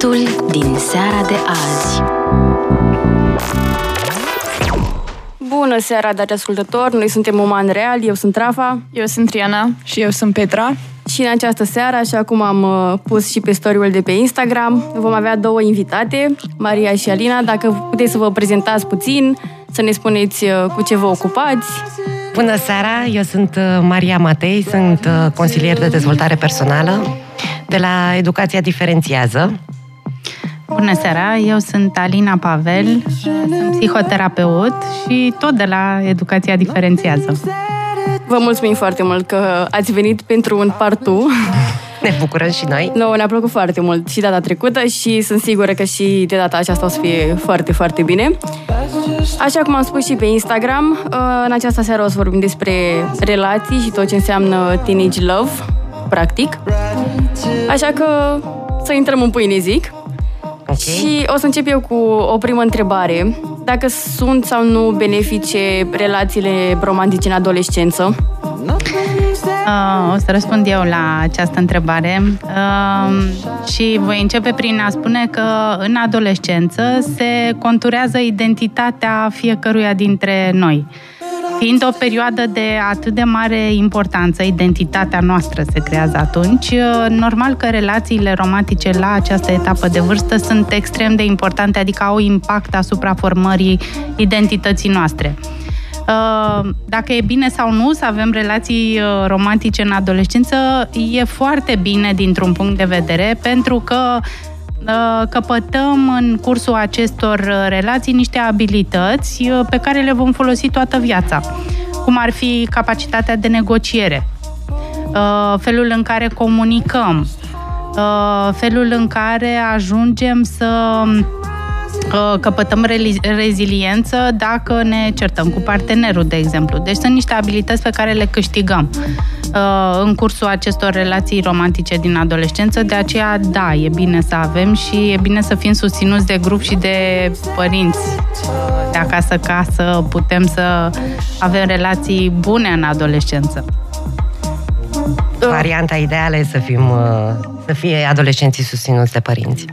Subiectul din seara de azi. Bună seara, dragi ascultători! Noi suntem Oman Real, eu sunt Rafa. Eu sunt Triana. Și eu sunt Petra. Și în această seară, așa cum am uh, pus și pe story de pe Instagram, vom avea două invitate, Maria și Alina. Dacă puteți să vă prezentați puțin, să ne spuneți uh, cu ce vă ocupați. Bună seara, eu sunt uh, Maria Matei, sunt consilier de dezvoltare personală de la Educația Diferențiază. Bună seara, eu sunt Alina Pavel, sunt psihoterapeut și tot de la Educația Diferențiază. Vă mulțumim foarte mult că ați venit pentru un partu. Ne bucurăm și noi. No, ne-a plăcut foarte mult și data trecută și sunt sigură că și de data aceasta o să fie foarte, foarte bine. Așa cum am spus și pe Instagram, uh, în această seară o să vorbim despre relații și tot ce înseamnă teenage love, practic. Așa că să intrăm în pâine, zic. Okay. Și o să încep eu cu o primă întrebare. Dacă sunt sau nu benefice relațiile romantice în adolescență? Uh, o să răspund eu la această întrebare uh, și voi începe prin a spune că în adolescență se conturează identitatea fiecăruia dintre noi. Fiind o perioadă de atât de mare importanță, identitatea noastră se creează atunci, normal că relațiile romantice la această etapă de vârstă sunt extrem de importante, adică au impact asupra formării identității noastre. Uh, dacă e bine sau nu să avem relații uh, romantice în adolescență, e foarte bine dintr-un punct de vedere, pentru că uh, căpătăm în cursul acestor relații niște abilități pe care le vom folosi toată viața, cum ar fi capacitatea de negociere, felul în care comunicăm, felul în care ajungem să căpătăm reziliență dacă ne certăm cu partenerul, de exemplu. Deci sunt niște abilități pe care le câștigăm uh, în cursul acestor relații romantice din adolescență, de aceea, da, e bine să avem și e bine să fim susținuți de grup și de părinți de acasă ca să putem să avem relații bune în adolescență. Varianta ideală e să fim uh, să fie adolescenții susținuți de părinți.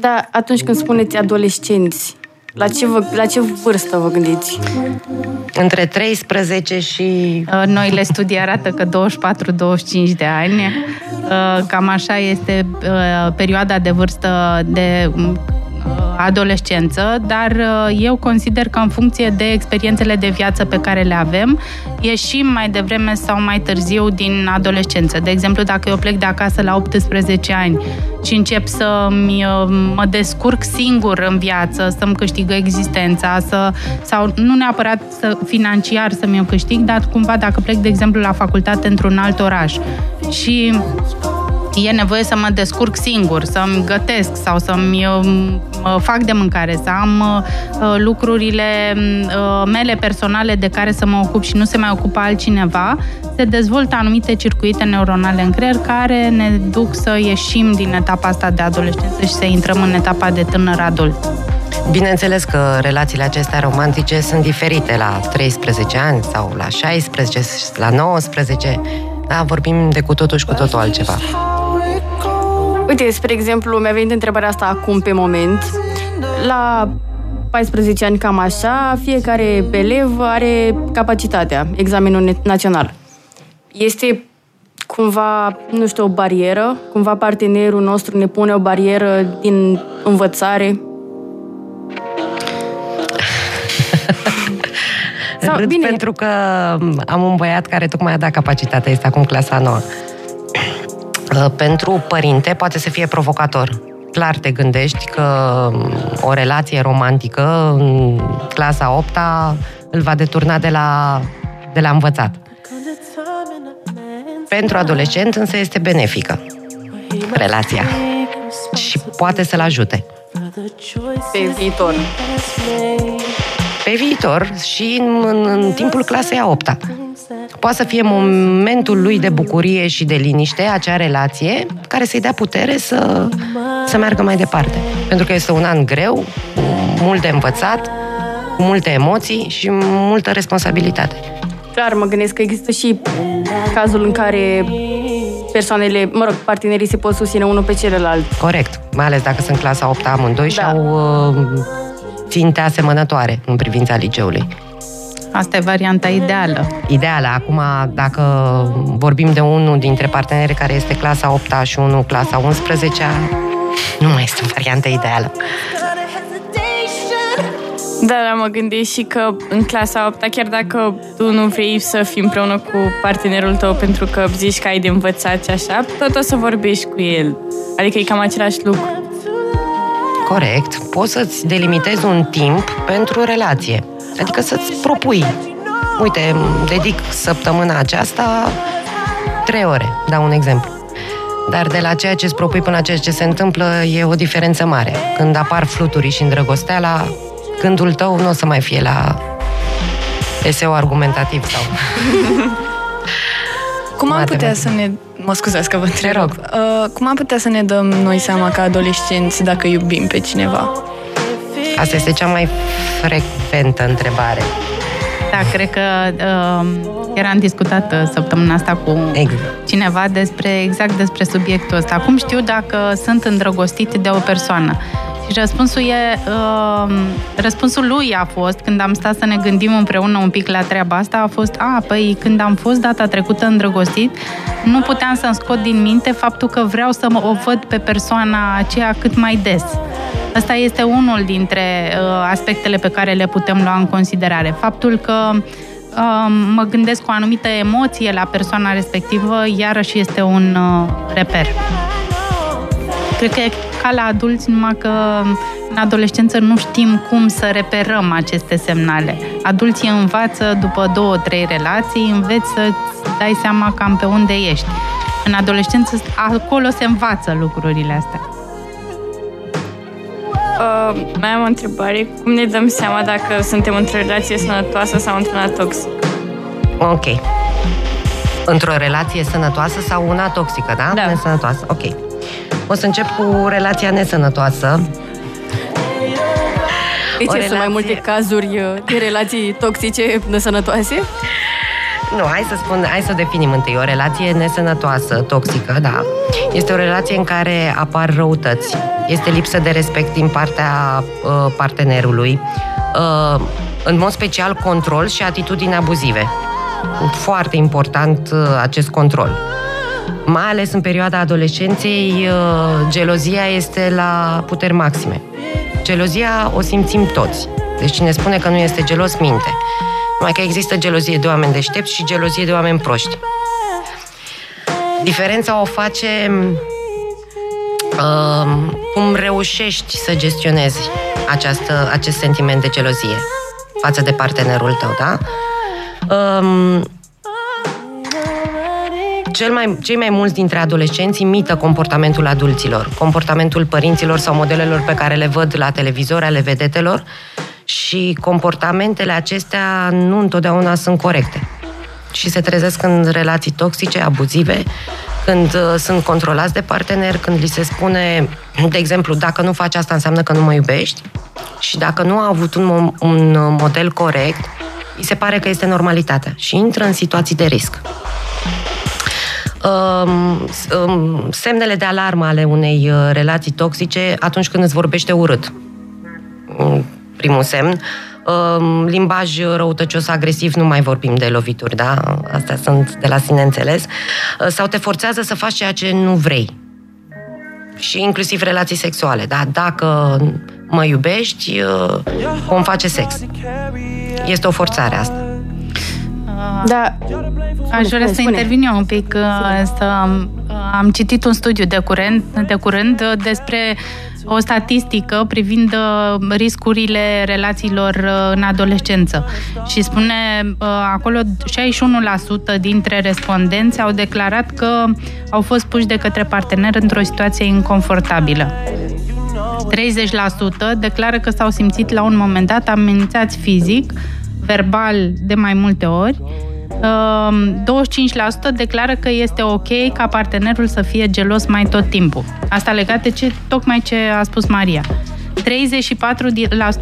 Da, atunci când spuneți adolescenți, la ce, vă, la ce vârstă vă gândiți? Între 13 și... Uh, noile studii arată că 24-25 de ani. Uh, cam așa este uh, perioada de vârstă de adolescență, dar uh, eu consider că în funcție de experiențele de viață pe care le avem, ieșim mai devreme sau mai târziu din adolescență. De exemplu, dacă eu plec de acasă la 18 ani și încep să uh, mă descurc singur în viață, să-mi câștig existența, să, sau nu neapărat să, financiar să-mi o câștig, dar cumva dacă plec, de exemplu, la facultate într-un alt oraș și e nevoie să mă descurc singur, să-mi gătesc sau să-mi uh, fac de mâncare, să am uh, lucrurile uh, mele personale de care să mă ocup și nu se mai ocupă altcineva, se dezvoltă anumite circuite neuronale în creier care ne duc să ieșim din etapa asta de adolescență și să intrăm în etapa de tânăr adult. Bineînțeles că relațiile acestea romantice sunt diferite la 13 ani sau la 16, la 19. Da, vorbim de cu totul și cu totul altceva. Uite, spre exemplu, mi-a venit întrebarea asta acum pe moment. La 14 ani, cam așa, fiecare elev are capacitatea, examenul național. Este cumva, nu știu, o barieră? Cumva partenerul nostru ne pune o barieră din învățare? Sau, bine. pentru că am un băiat care tocmai a dat capacitatea, este acum clasa nouă. Uh, pentru părinte poate să fie provocator. Clar te gândești că um, o relație romantică în clasa 8 îl va deturna de la, de la învățat. Pentru adolescent însă este benefică relația și poate să-l ajute. Pe viitor. Pe viitor și în, în, în timpul clasei a 8 Poate să fie momentul lui de bucurie și de liniște, acea relație, care să-i dea putere să, să meargă mai departe. Pentru că este un an greu, cu mult de învățat, cu multe emoții și multă responsabilitate. Clar, mă gândesc că există și cazul în care persoanele, mă rog, partenerii se pot susține unul pe celălalt. Corect, mai ales dacă sunt clasa 8 amândoi da. și au uh, ținte asemănătoare în privința liceului. Asta e varianta ideală. Ideală. Acum, dacă vorbim de unul dintre parteneri care este clasa 8 și unul clasa 11 nu mai este varianta ideală. Da, dar mă gândesc și că în clasa 8 chiar dacă tu nu vrei să fii împreună cu partenerul tău pentru că zici că ai de învățat și așa, tot o să vorbești cu el. Adică e cam același lucru. Corect. Poți să-ți delimitezi un timp pentru relație. Adică să-ți propui. Uite, dedic săptămâna aceasta trei ore, dau un exemplu. Dar de la ceea ce îți propui până la ceea ce se întâmplă e o diferență mare. Când apar fluturii și îndrăgosteala, gândul tău nu o să mai fie la eseu argumentativ sau... Cum am putea să ne... Mă scuzați că vă întreb. rog. Uh, cum am putea să ne dăm noi seama ca adolescenți dacă iubim pe cineva? Asta este cea mai frecventă întrebare. Da, cred că uh, chiar am discutat uh, săptămâna asta cu Exact. cineva despre exact despre subiectul ăsta. Cum știu dacă sunt îndrăgostit de o persoană? Și răspunsul, e, uh, răspunsul lui a fost, când am stat să ne gândim împreună un pic la treaba asta, a fost, a, păi când am fost data trecută îndrăgostit, nu puteam să-mi scot din minte faptul că vreau să mă o văd pe persoana aceea cât mai des. Asta este unul dintre uh, aspectele pe care le putem lua în considerare. Faptul că uh, mă gândesc cu o anumită emoție la persoana respectivă, iarăși este un uh, reper. Cred că e ca la adulți, numai că în adolescență nu știm cum să reperăm aceste semnale. Adulții învață după două, trei relații, înveți să dai seama cam pe unde ești. În adolescență, acolo se învață lucrurile astea. Uh, mai am o întrebare. Cum ne dăm seama dacă suntem într-o relație sănătoasă sau într-una toxică? Ok. Într-o relație sănătoasă sau una toxică, da? Da. Nesănătoasă. Ok. O să încep cu relația nesănătoasă. De ce O sunt mai relație- multe cazuri uh, de relații toxice nesănătoase? Nu, hai să spun, hai să definim întâi. O relație nesănătoasă, toxică, da. Este o relație în care apar răutăți. Este lipsă de respect din partea uh, partenerului. Uh, în mod special, control și atitudini abuzive. Foarte important uh, acest control. Mai ales în perioada adolescenței, uh, gelozia este la puteri maxime. Gelozia o simțim toți. Deci cine spune că nu este gelos, minte. Numai că există gelozie de oameni deștepți și gelozie de oameni proști. Diferența o face uh, cum reușești să gestionezi această, acest sentiment de gelozie față de partenerul tău, da? Um, cel mai, cei mai mulți dintre adolescenți imită comportamentul adulților, comportamentul părinților sau modelelor pe care le văd la televizor, ale vedetelor și comportamentele acestea nu întotdeauna sunt corecte. Și se trezesc în relații toxice, abuzive, când uh, sunt controlați de partener, când li se spune, de exemplu, dacă nu faci asta înseamnă că nu mă iubești și dacă nu a avut un, mo- un uh, model corect, îi se pare că este normalitatea și intră în situații de risc. Um, s- um, semnele de alarmă ale unei uh, relații toxice atunci când îți vorbește urât. Mm, Primul semn. Um, limbaj răutăcios, agresiv, nu mai vorbim de lovituri, da? Astea sunt de la sine înțeles. Uh, Sau te forțează să faci ceea ce nu vrei. Și inclusiv relații sexuale, da? Dacă mă iubești, uh, vom face sex. Este o forțare asta. Da, Aș vrea să spune. intervin eu un pic. uh, Să, uh, am citit un studiu de curând, de curând uh, despre o statistică privind uh, riscurile relațiilor uh, în adolescență. Și spune uh, acolo 61% dintre respondenți au declarat că au fost puși de către partener într-o situație inconfortabilă. 30% declară că s-au simțit la un moment dat amenințați fizic, verbal de mai multe ori. Um, 25% declară că este ok ca partenerul să fie gelos mai tot timpul. Asta legat de ce, tocmai ce a spus Maria.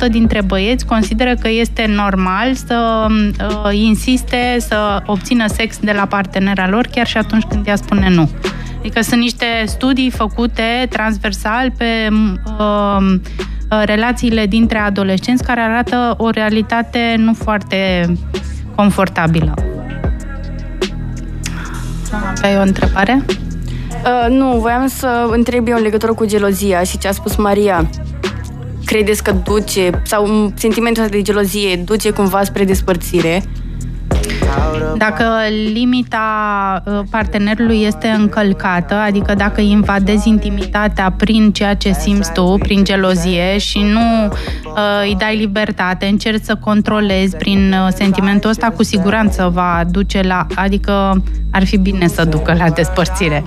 34% dintre băieți consideră că este normal să uh, insiste să obțină sex de la partenera lor chiar și atunci când ea spune nu. Adică sunt niște studii făcute transversal pe uh, relațiile dintre adolescenți care arată o realitate nu foarte confortabilă. Aveai o întrebare? Uh, nu, voiam să întreb eu în legătură cu gelozia și ce a spus Maria. Credeți că duce, sau sentimentul ăsta de gelozie duce cumva spre despărțire? Dacă limita uh, partenerului este încălcată, adică dacă invadezi intimitatea prin ceea ce simți tu, prin gelozie și nu uh, îi dai libertate, încerci să controlezi prin uh, sentimentul ăsta, cu siguranță va duce la, adică ar fi bine să ducă la despărțire.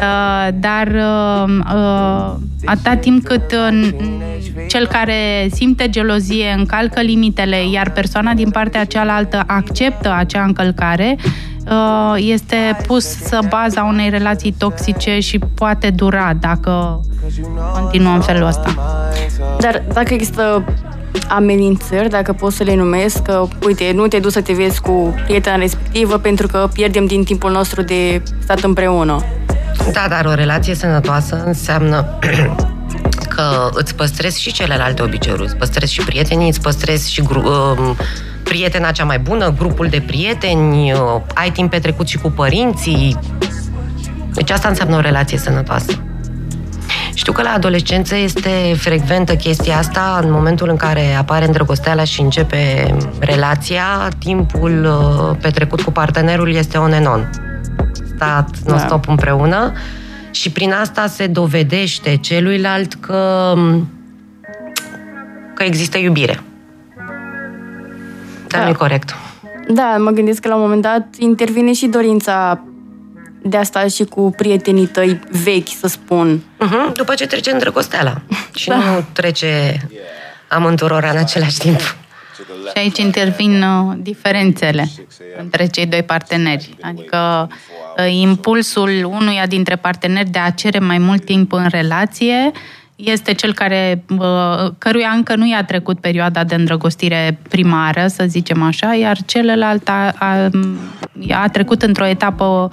Uh, dar uh, uh, atâta timp cât cel care simte gelozie încalcă limitele, iar persoana din partea cealaltă acceptă acea încălcare, este pus să baza unei relații toxice și poate dura dacă continuăm în felul ăsta. Dar dacă există amenințări, dacă pot să le numesc, că, uite, nu te duci să te vezi cu prietena respectivă pentru că pierdem din timpul nostru de stat împreună. Da, dar o relație sănătoasă înseamnă că îți păstrezi și celelalte obiceiuri, îți păstrezi și prietenii, îți păstrezi și gru- uh, prietena cea mai bună, grupul de prieteni, uh, ai timp petrecut și cu părinții. Deci asta înseamnă o relație sănătoasă. Știu că la adolescență este frecventă chestia asta în momentul în care apare îndrăgosteala și începe relația, timpul uh, petrecut cu partenerul este on and on stat non-stop da. împreună și prin asta se dovedește celuilalt că, că există iubire. Dar da. nu e corect. Da, mă gândesc că la un moment dat intervine și dorința de a sta și cu prietenii tăi vechi, să spun. Uh-huh, după ce trece îndrăgosteala. Și da. nu trece amânturora în același timp. Și aici intervin uh, diferențele între cei doi parteneri. Adică uh, impulsul unuia dintre parteneri de a cere mai mult timp în relație este cel care, uh, căruia încă nu i-a trecut perioada de îndrăgostire primară, să zicem așa, iar celălalt a, a, a trecut într-o etapă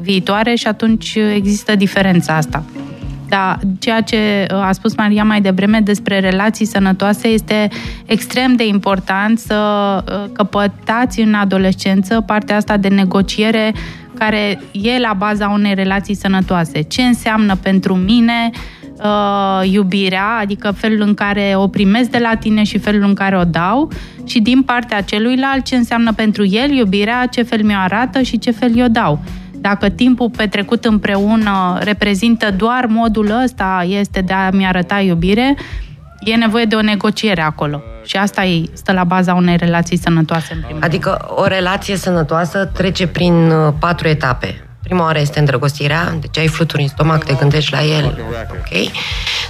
viitoare și atunci există diferența asta. Da, ceea ce uh, a spus Maria mai devreme despre relații sănătoase este extrem de important să uh, căpătați în adolescență partea asta de negociere care e la baza unei relații sănătoase. Ce înseamnă pentru mine uh, iubirea, adică felul în care o primesc de la tine și felul în care o dau și din partea celuilalt ce înseamnă pentru el iubirea, ce fel mi-o arată și ce fel eu dau. Dacă timpul petrecut împreună reprezintă doar modul ăsta, este de a-mi arăta iubire, e nevoie de o negociere acolo. Și asta e, stă la baza unei relații sănătoase, în primul Adică o relație sănătoasă trece prin uh, patru etape. Prima oară este îndrăgostirea, deci ai fluturi în stomac, te gândești la el, ok?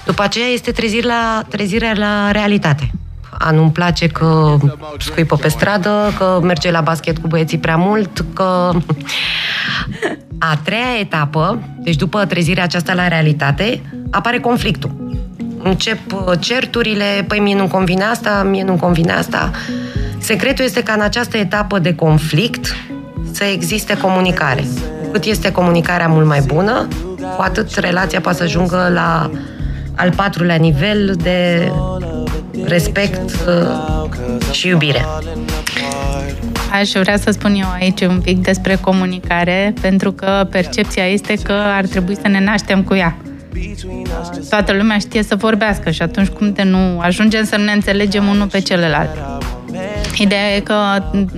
După aceea este trezirea la, trezirea la realitate a nu-mi place că scuipă pe stradă, că merge la basket cu băieții prea mult, că... A treia etapă, deci după trezirea aceasta la realitate, apare conflictul. Încep uh, certurile, păi mie nu-mi convine asta, mie nu-mi convine asta. Secretul este ca în această etapă de conflict să existe comunicare. Cu cât este comunicarea mult mai bună, cu atât relația poate să ajungă la al patrulea nivel de respect uh, și iubire. Aș vrea să spun eu aici un pic despre comunicare, pentru că percepția este că ar trebui să ne naștem cu ea. Toată lumea știe să vorbească și atunci cum de nu ajungem să ne înțelegem unul pe celălalt. Ideea e că uh,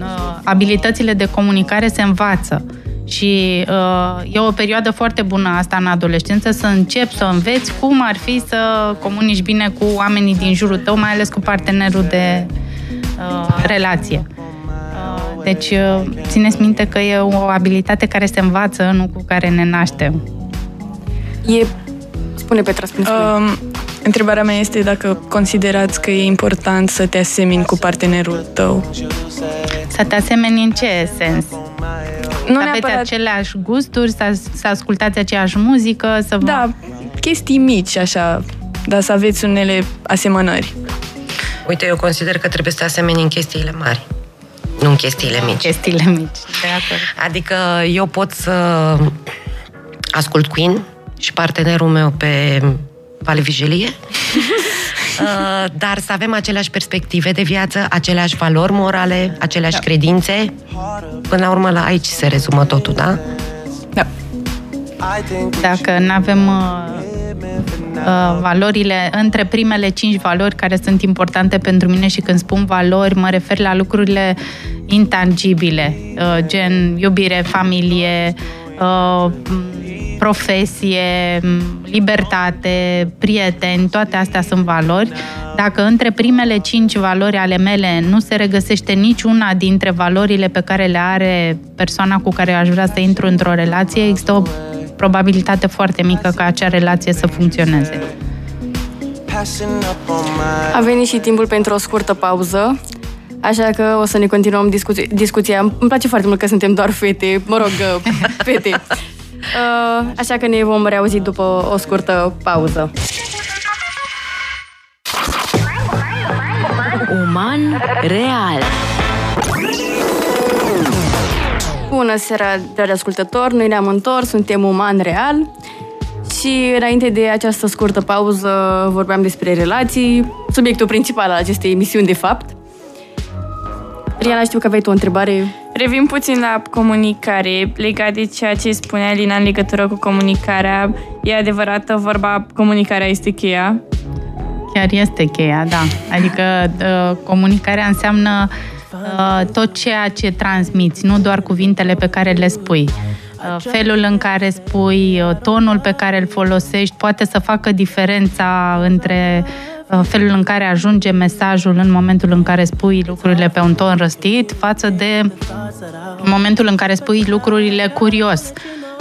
abilitățile de comunicare se învață și uh, e o perioadă foarte bună asta în adolescență, să începi să înveți cum ar fi să comunici bine cu oamenii din jurul tău, mai ales cu partenerul de uh, relație. Uh, deci, uh, țineți minte că e o abilitate care se învață, nu cu care ne naștem. E... Spune, Petra, spune. spune. Um, întrebarea mea este dacă considerați că e important să te asemeni cu partenerul tău. Să te asemeni în ce sens? nu să neapărat... aveți aceleași gusturi, să, să ascultați aceeași muzică, să vă... Da, chestii mici, așa, dar să aveți unele asemănări. Uite, eu consider că trebuie să te asemeni în chestiile mari, nu în chestiile mici. Chestiile mici, de acord. Adică eu pot să ascult Queen și partenerul meu pe Vale Vigelie. Uh, dar să avem aceleași perspective de viață, aceleași valori morale, aceleași da. credințe. Până la urmă, la aici se rezumă totul, da? Da. Dacă nu avem uh, uh, valorile, între primele cinci valori care sunt importante pentru mine și când spun valori, mă refer la lucrurile intangibile, uh, gen iubire, familie, uh, profesie, libertate, prieteni, toate astea sunt valori. Dacă între primele cinci valori ale mele nu se regăsește niciuna dintre valorile pe care le are persoana cu care aș vrea să intru într-o relație, există o probabilitate foarte mică ca acea relație să funcționeze. A venit și timpul pentru o scurtă pauză. Așa că o să ne continuăm discu- discuția. Îmi place foarte mult că suntem doar fete, mă rog, fete. Uh, așa că ne vom reauzi după o scurtă pauză. Uman real Bună seara, dragi ascultători! Noi ne-am întors, suntem Uman Real și înainte de această scurtă pauză vorbeam despre relații, subiectul principal al acestei emisiuni, de fapt. Riana, știu că aveai tu o întrebare. Revin puțin la comunicare, legat de ceea ce spunea Lina în legătură cu comunicarea. E adevărată vorba, comunicarea este cheia? Chiar este cheia, da. Adică uh, comunicarea înseamnă uh, tot ceea ce transmiți, nu doar cuvintele pe care le spui. Uh, felul în care spui, uh, tonul pe care îl folosești poate să facă diferența între uh, felul în care ajunge mesajul în momentul în care spui lucrurile pe un ton răstit față de momentul în care spui lucrurile curios.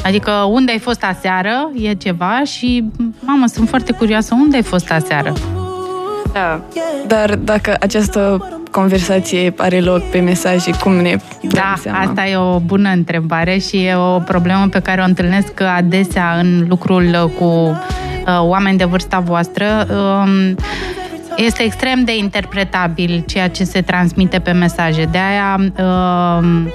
Adică unde ai fost aseară e ceva și, mamă, sunt foarte curioasă, unde ai fost aseară? Da. Dar dacă această conversație are loc pe mesaje, cum ne Da, seama? asta e o bună întrebare și e o problemă pe care o întâlnesc adesea în lucrul cu uh, oameni de vârsta voastră. Um, este extrem de interpretabil ceea ce se transmite pe mesaje. De aia um,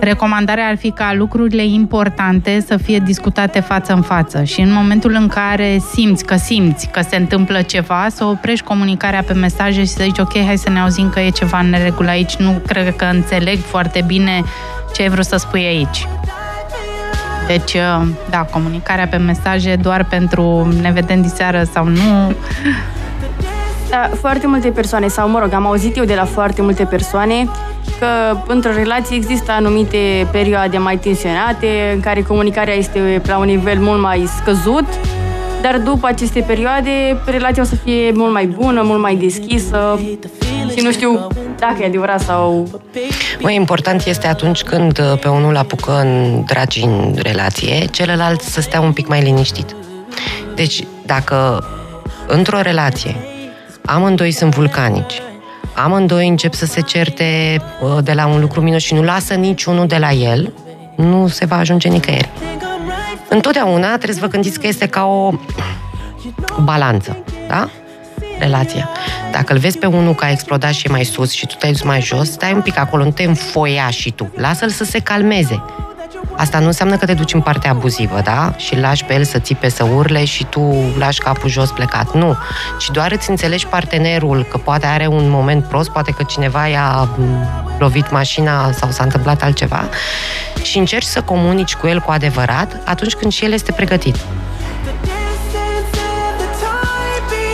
recomandarea ar fi ca lucrurile importante să fie discutate față în față și în momentul în care simți că simți că se întâmplă ceva, să oprești comunicarea pe mesaje și să zici ok, hai să ne auzim că e ceva în neregulă aici, nu cred că înțeleg foarte bine ce ai vrut să spui aici. Deci, uh, da, comunicarea pe mesaje doar pentru ne vedem diseară sau nu, Da, foarte multe persoane, sau mă rog, am auzit eu de la foarte multe persoane că într-o relație există anumite perioade mai tensionate, în care comunicarea este la un nivel mult mai scăzut, dar după aceste perioade, relația o să fie mult mai bună, mult mai deschisă și nu știu dacă e adevărat sau... Mai important este atunci când uh, pe unul apucă în dragi în relație, celălalt să stea un pic mai liniștit. Deci, dacă într-o relație amândoi sunt vulcanici, amândoi încep să se certe uh, de la un lucru minus și nu lasă niciunul de la el, nu se va ajunge nicăieri. Întotdeauna trebuie să vă gândiți că este ca o balanță, da? Relația. Dacă îl vezi pe unul că a explodat și e mai sus și tu te-ai dus mai jos, stai un pic acolo, nu te înfoia și tu. Lasă-l să se calmeze. Asta nu înseamnă că te duci în partea abuzivă, da? Și îl lași pe el să țipe, să urle și tu lași capul jos plecat. Nu. Ci doar îți înțelegi partenerul că poate are un moment prost, poate că cineva i-a m, lovit mașina sau s-a întâmplat altceva și încerci să comunici cu el cu adevărat atunci când și el este pregătit.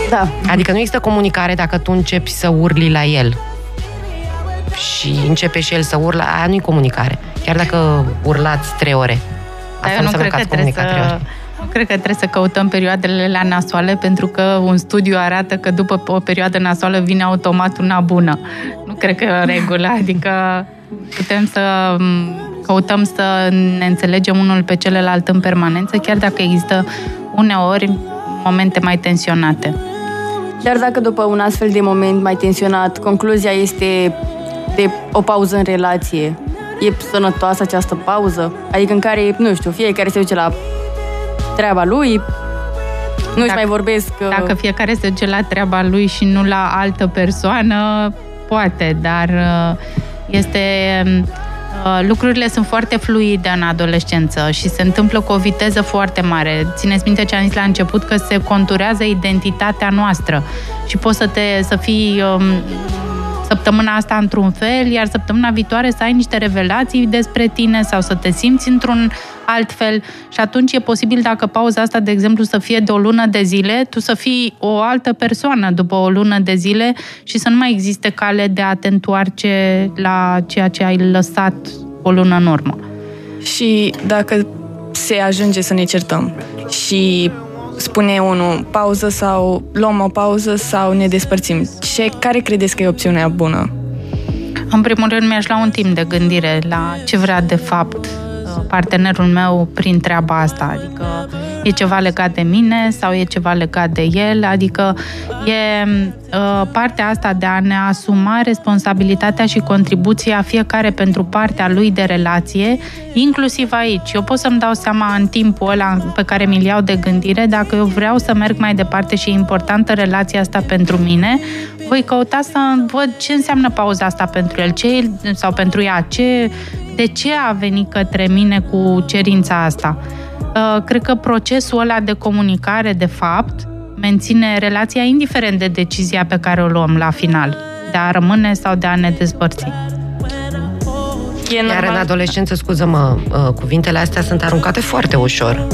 Da, Adică nu există comunicare dacă tu începi să urli la el și începe și el să urla, aia nu-i comunicare. Chiar dacă urlați trei ore. Dar Asta eu nu înseamnă cred că că ați trebuie comunicat trei să... ore. Nu cred că trebuie să căutăm perioadele la nasoale, pentru că un studiu arată că după o perioadă nasoală vine automat una bună. Nu cred că e o regulă, adică putem să m, căutăm să ne înțelegem unul pe celălalt în permanență, chiar dacă există uneori momente mai tensionate. Dar dacă după un astfel de moment mai tensionat, concluzia este de o pauză în relație, e sănătoasă această pauză? Adică în care, nu știu, fiecare se duce la treaba lui, nu-și Dacă- mai vorbesc... uh, Dacă fiecare se duce la treaba lui și nu la altă persoană, poate, dar uh, este Uh, lucrurile sunt foarte fluide în adolescență și se întâmplă cu o viteză foarte mare. Țineți minte ce am zis la început, că se conturează identitatea noastră și poți să, te, să fii um, săptămâna asta într-un fel, iar săptămâna viitoare să ai niște revelații despre tine sau să te simți într-un alt fel și atunci e posibil dacă pauza asta, de exemplu, să fie de o lună de zile, tu să fii o altă persoană după o lună de zile și să nu mai existe cale de a te întoarce la ceea ce ai lăsat o lună în urmă. Și dacă se ajunge să ne certăm și spune unul pauză sau luăm o pauză sau ne despărțim. Ce, care credeți că e opțiunea bună? În primul rând mi-aș lua un timp de gândire la ce vrea de fapt partenerul meu prin treaba asta. Adică e ceva legat de mine sau e ceva legat de el, adică e uh, partea asta de a ne asuma responsabilitatea și contribuția fiecare pentru partea lui de relație, inclusiv aici. Eu pot să-mi dau seama în timpul ăla pe care mi-l iau de gândire, dacă eu vreau să merg mai departe și e importantă relația asta pentru mine, voi căuta să văd ce înseamnă pauza asta pentru el, ce sau pentru ea, ce, de ce a venit către mine cu cerința asta. Uh, cred că procesul ăla de comunicare, de fapt, menține relația indiferent de decizia pe care o luăm la final, de a rămâne sau de a ne despărți. E Iar în adolescență, scuză-mă, uh, cuvintele astea sunt aruncate foarte ușor.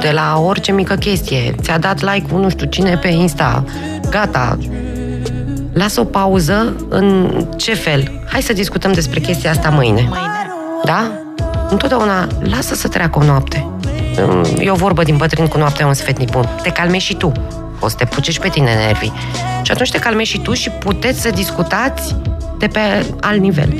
De la orice mică chestie. Ți-a dat like nu știu cine pe Insta. Gata. Lasă o pauză în ce fel? Hai să discutăm despre chestia asta mâine. Da? Întotdeauna lasă să treacă o noapte. E o vorbă din bătrân cu noaptea un sfetnic bun. Te calmezi și tu. O să te pucești pe tine nervii. Și atunci te calmezi și tu și puteți să discutați de pe alt nivel.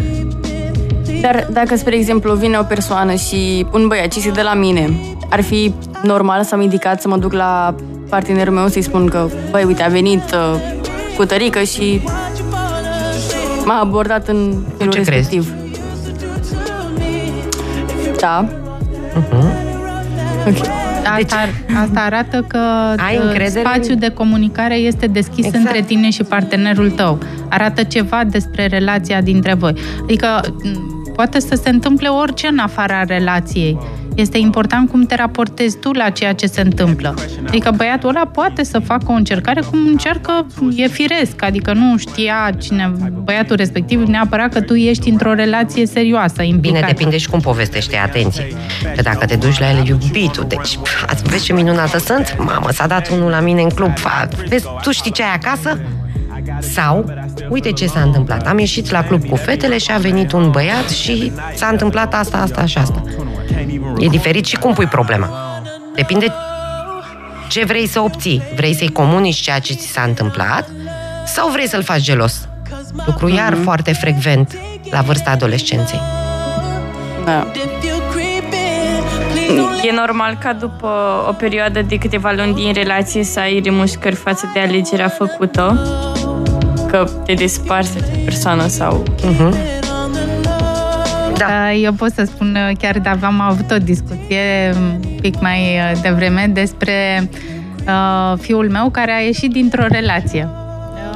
Dar dacă, spre exemplu, vine o persoană și un băiat ce de la mine, ar fi normal să-mi indicat să mă duc la partenerul meu să-i spun că, băi, uite, a venit uh, cu tărică și m-a abordat în felul ce respectiv. Crezi? Da. Uh-huh. Okay. Asta, deci, asta arată că ai spațiul de comunicare este deschis exact. între tine și partenerul tău. Arată ceva despre relația dintre voi. Adică poate să se întâmple orice în afara relației. Este important cum te raportezi tu la ceea ce se întâmplă. Adică băiatul ăla poate să facă o încercare cum încearcă, e firesc, adică nu știa cine, băiatul respectiv neapărat că tu ești într-o relație serioasă, implicată. Bine, depinde și cum povestește, atenție. Că dacă te duci la el iubitul, deci ați vezi ce minunată sunt? Mamă, s-a dat unul la mine în club, vezi, tu știi ce ai acasă? Sau, uite ce s-a întâmplat. Am ieșit la club cu fetele și a venit un băiat și s-a întâmplat asta, asta și asta. E diferit și cum pui problema. Depinde ce vrei să obții. Vrei să-i comunici ceea ce ți s-a întâmplat sau vrei să-l faci gelos? Lucru iar mm-hmm. foarte frecvent la vârsta adolescenței. Da. E normal ca după o perioadă de câteva luni din relație să ai remușcări față de alegerea făcută, că te desparți de persoană sau... Uh-huh. Da. Eu pot să spun, chiar de aveam avut o discuție un pic mai uh, devreme despre uh, fiul meu care a ieșit dintr-o relație.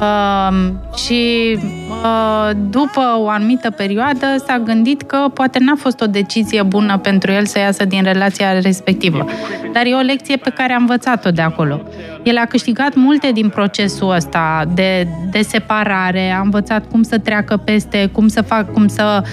Uh, și uh, după o anumită perioadă s-a gândit că poate n-a fost o decizie bună pentru el să iasă din relația respectivă. Dar e o lecție pe care am învățat-o de acolo. El a câștigat multe din procesul ăsta de, de separare, a învățat cum să treacă peste, cum să fac, cum să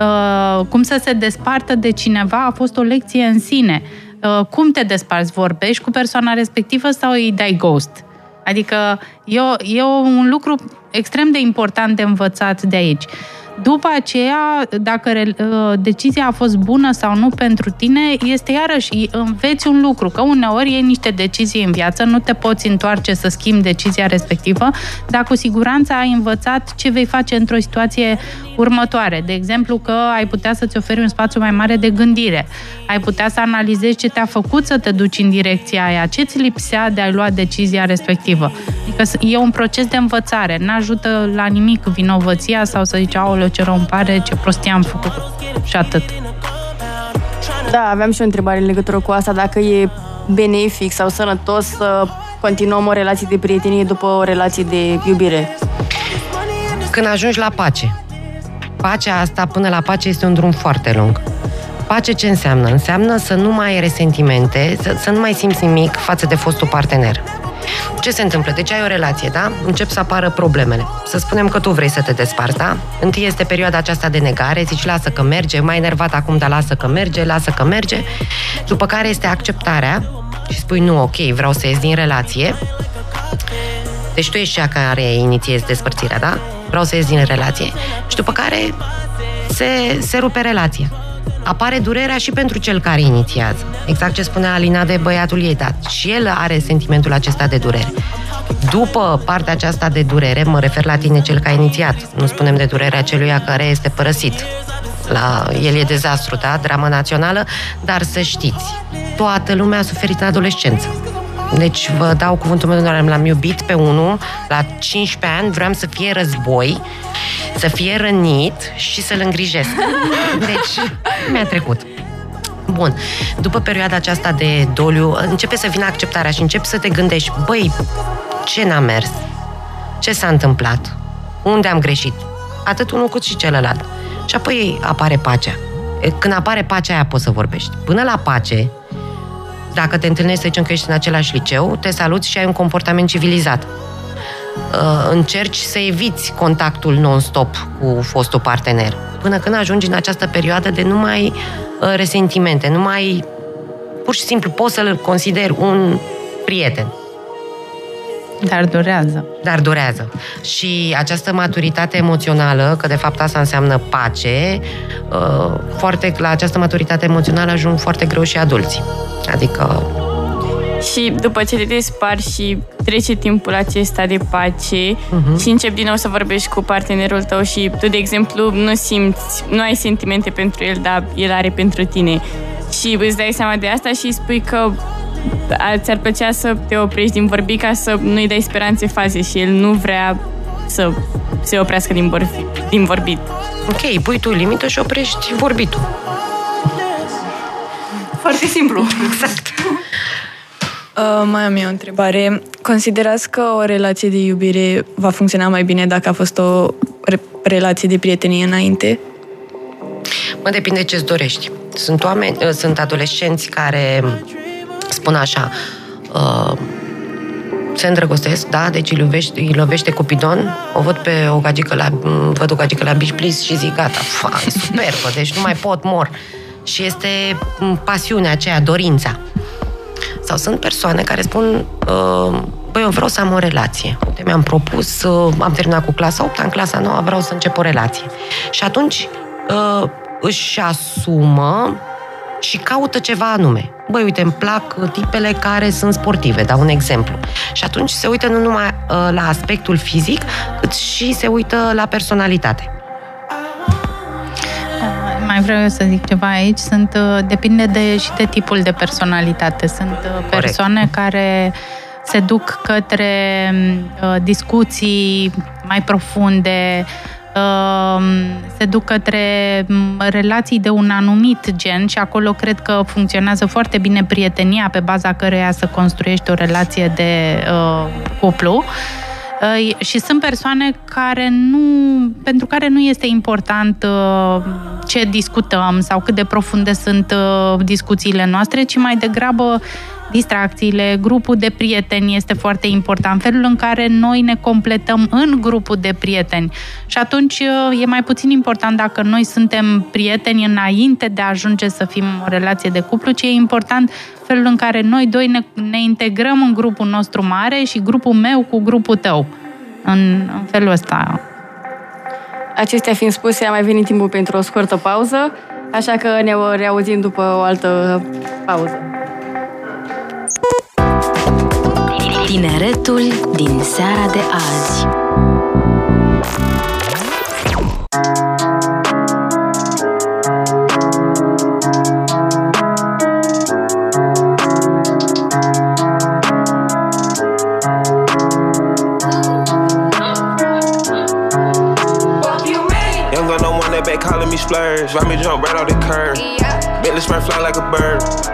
Uh, cum să se despartă de cineva a fost o lecție în sine. Uh, cum te desparți? Vorbești cu persoana respectivă sau îi dai ghost? Adică e, o, e un lucru extrem de important de învățat de aici. După aceea, dacă uh, decizia a fost bună sau nu pentru tine, este iarăși, înveți un lucru, că uneori e niște decizii în viață, nu te poți întoarce să schimbi decizia respectivă, dar cu siguranță ai învățat ce vei face într-o situație următoare. De exemplu, că ai putea să-ți oferi un spațiu mai mare de gândire, ai putea să analizezi ce te-a făcut să te duci în direcția aia, ce ți lipsea de a lua decizia respectivă. Adică e un proces de învățare, n-ajută la nimic vinovăția sau să zici, aoleu, ce rău îmi pare, ce prostie am făcut și atât. Da, aveam și o întrebare în legătură cu asta, dacă e benefic sau sănătos să continuăm o relație de prietenie după o relație de iubire. Când ajungi la pace. pacea asta până la pace este un drum foarte lung. Pace ce înseamnă? Înseamnă să nu mai ai resentimente, să, să nu mai simți nimic față de fostul partener. Ce se întâmplă? Deci ai o relație, da? Încep să apară problemele. Să spunem că tu vrei să te desparți, da? Întâi este perioada aceasta de negare, zici lasă că merge, mai enervat acum, dar lasă că merge, lasă că merge. După care este acceptarea și spui nu, ok, vreau să ies din relație. Deci tu ești cea care inițiezi despărțirea, da? Vreau să ies din relație. Și după care se, se rupe relația apare durerea și pentru cel care inițiază. Exact ce spunea Alina de băiatul ei, dar și el are sentimentul acesta de durere. După partea aceasta de durere, mă refer la tine cel care a inițiat, nu spunem de durerea celuia care este părăsit. La el e dezastru, da? Drama națională, dar să știți, toată lumea a suferit în adolescență. Deci vă dau cuvântul meu de l-am iubit pe unul, la 15 ani vreau să fie război, să fie rănit și să-l îngrijesc. Deci mi-a trecut. Bun. După perioada aceasta de doliu, începe să vină acceptarea și începi să te gândești, băi, ce n-a mers? Ce s-a întâmplat? Unde am greșit? Atât unul cât și celălalt. Și apoi apare pacea. Când apare pacea aia poți să vorbești. Până la pace, dacă te întâlnești, să zicem că ești în același liceu, te saluți și ai un comportament civilizat. Uh, încerci să eviți contactul non-stop cu fostul partener. Până când ajungi în această perioadă de numai uh, resentimente, numai pur și simplu poți să-l consideri un prieten. Dar durează. Dar durează. Și această maturitate emoțională, că de fapt asta înseamnă pace, uh, foarte, la această maturitate emoțională ajung foarte greu și adulții. Adică... Și după ce te despari și trece timpul acesta de pace uh-huh. și începi din nou să vorbești cu partenerul tău și tu, de exemplu, nu simți, nu ai sentimente pentru el, dar el are pentru tine. Și îți dai seama de asta și spui că ți-ar plăcea să te oprești din vorbi ca să nu-i dai speranțe faze și el nu vrea să se oprească din, vorbi, din vorbit. Ok, pui tu limită și oprești vorbitul. Foarte simplu. Exact. Uh, mai am eu o întrebare. Considerați că o relație de iubire va funcționa mai bine dacă a fost o re- relație de prietenie înainte? Mă, depinde ce-ți dorești. Sunt oameni, uh, sunt adolescenți care spun așa, uh, se îndrăgostesc, da, deci îi lovește, îi lovește Cupidon, o văd pe o gagică la, văd o gagică la Beach Please și zic, gata, fa, e superbă, deci nu mai pot, mor. Și este pasiunea aceea, dorința. Sau sunt persoane care spun, uh, băi, eu vreau să am o relație. Uite, mi-am propus, uh, am terminat cu clasa 8, în clasa 9 vreau să încep o relație. Și atunci uh, își asumă și caută ceva anume. Băi, uite, îmi plac tipele care sunt sportive, dau un exemplu. Și atunci se uită nu numai uh, la aspectul fizic, cât și se uită la personalitate. Mai vreau eu să zic ceva aici. Sunt, uh, depinde de, și de tipul de personalitate. Sunt uh, persoane Corect. care se duc către uh, discuții mai profunde, uh, se duc către mm, relații de un anumit gen și acolo cred că funcționează foarte bine prietenia pe baza căreia să construiești o relație de uh, cuplu. Și sunt persoane care nu, pentru care nu este important uh, ce discutăm sau cât de profunde sunt uh, discuțiile noastre, ci mai degrabă distracțiile, grupul de prieteni este foarte important, felul în care noi ne completăm în grupul de prieteni. Și atunci uh, e mai puțin important dacă noi suntem prieteni înainte de a ajunge să fim o relație de cuplu, ci e important felul în care noi doi ne, ne integrăm în grupul nostru mare și grupul meu cu grupul tău. În, în felul ăsta. Acestea fiind spuse, a mai venit timpul pentru o scurtă pauză, așa că ne reauzim după o altă pauză. Tineretul din seara de azi. calling me splurge. Ride me jump right off the curb. Yeah. Bentley spray fly like a bird.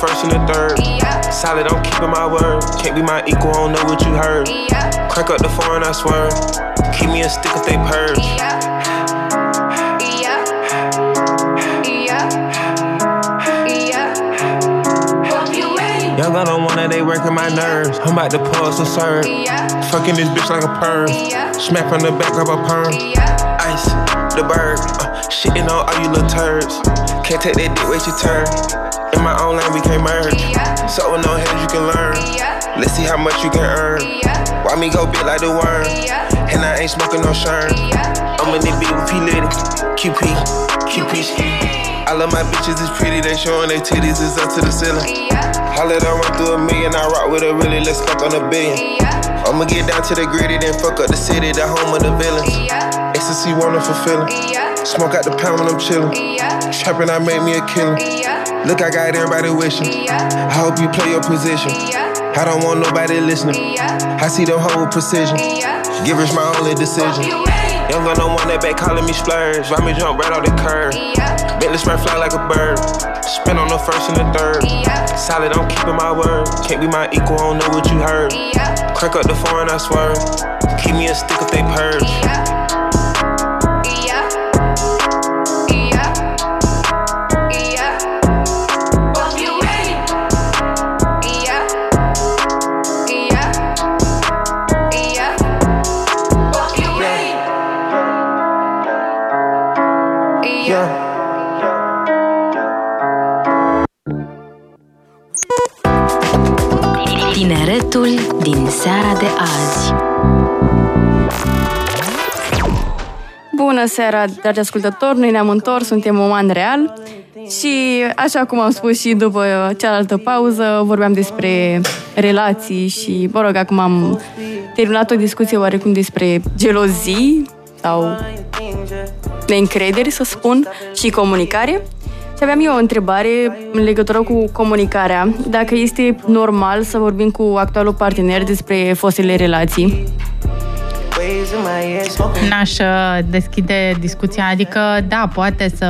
first and the third. Yeah. Solid, I'm keeping my word. Can't be my equal, I don't know what you heard. Yeah. Crank up the foreign, I swear. Keep me a stick if they purge. Yeah. Young, I don't wanna, they working my nerves. I'm about to pull some serve. Fucking this bitch like a perm. Smack from the back of a perm. Ice, the bird. Uh, shitting on all you little turds. Can't take that dick, wait your turn. In my own lane, we can't merge. So with no hands, you can learn. Let's see how much you can earn. Why me go big like the worm? And I ain't smoking no shirt. I'm in the beat with P. Litty. QP, QP. I love my bitches, it's pretty, they showing their titties, it's up to the ceiling. Holla done run through a million, I rock with a really, let's fuck on a billion. I'ma get down to the gritty, then fuck up the city, the home of the villains. Ecstasy, wonderful feeling. Smoke out the pound when I'm chillin'. Trappin', I made me a killer. Look, I got everybody wishing. I hope you play your position. I don't want nobody listening. I see them whole precision. Give Givers my only decision. Young gun on one that back calling me splurge. Ride me jump right off the curb. Bentley spread fly like a bird. Spin on the first and the third. Solid, I'm keeping my word. Can't be my equal, I don't know what you heard. Crack up the foreign, I swear. Keep me a stick if they purge. Azi. Bună seara, dragi ascultători! Noi ne-am întors, suntem Oman Real și, așa cum am spus și după cealaltă pauză, vorbeam despre relații și, mă rog, acum am terminat o discuție oarecum despre gelozii sau neîncrederi, să spun, și comunicare. Și aveam eu o întrebare în legătură cu comunicarea. Dacă este normal să vorbim cu actualul partener despre fostele relații? N-aș uh, deschide discuția, adică da, poate să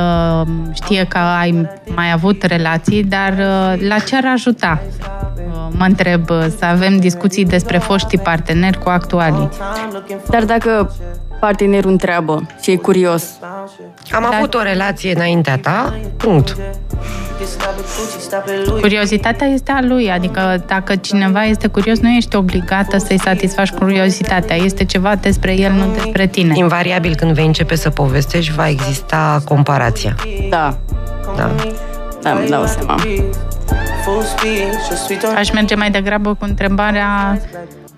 știe că ai mai avut relații, dar uh, la ce ar ajuta? Uh, Mă întreb să avem discuții despre foștii parteneri cu actualii. Dar dacă partenerul întreabă și e curios, Am avut o relație înaintea ta, punct. Curiozitatea este a lui, adică dacă cineva este curios, nu ești obligată să-i satisfaci curiozitatea. Este ceva despre el, nu despre tine. Invariabil când vei începe să povestești, va exista comparația. da, Da. da, îmi dau seama. Aș merge mai degrabă cu întrebarea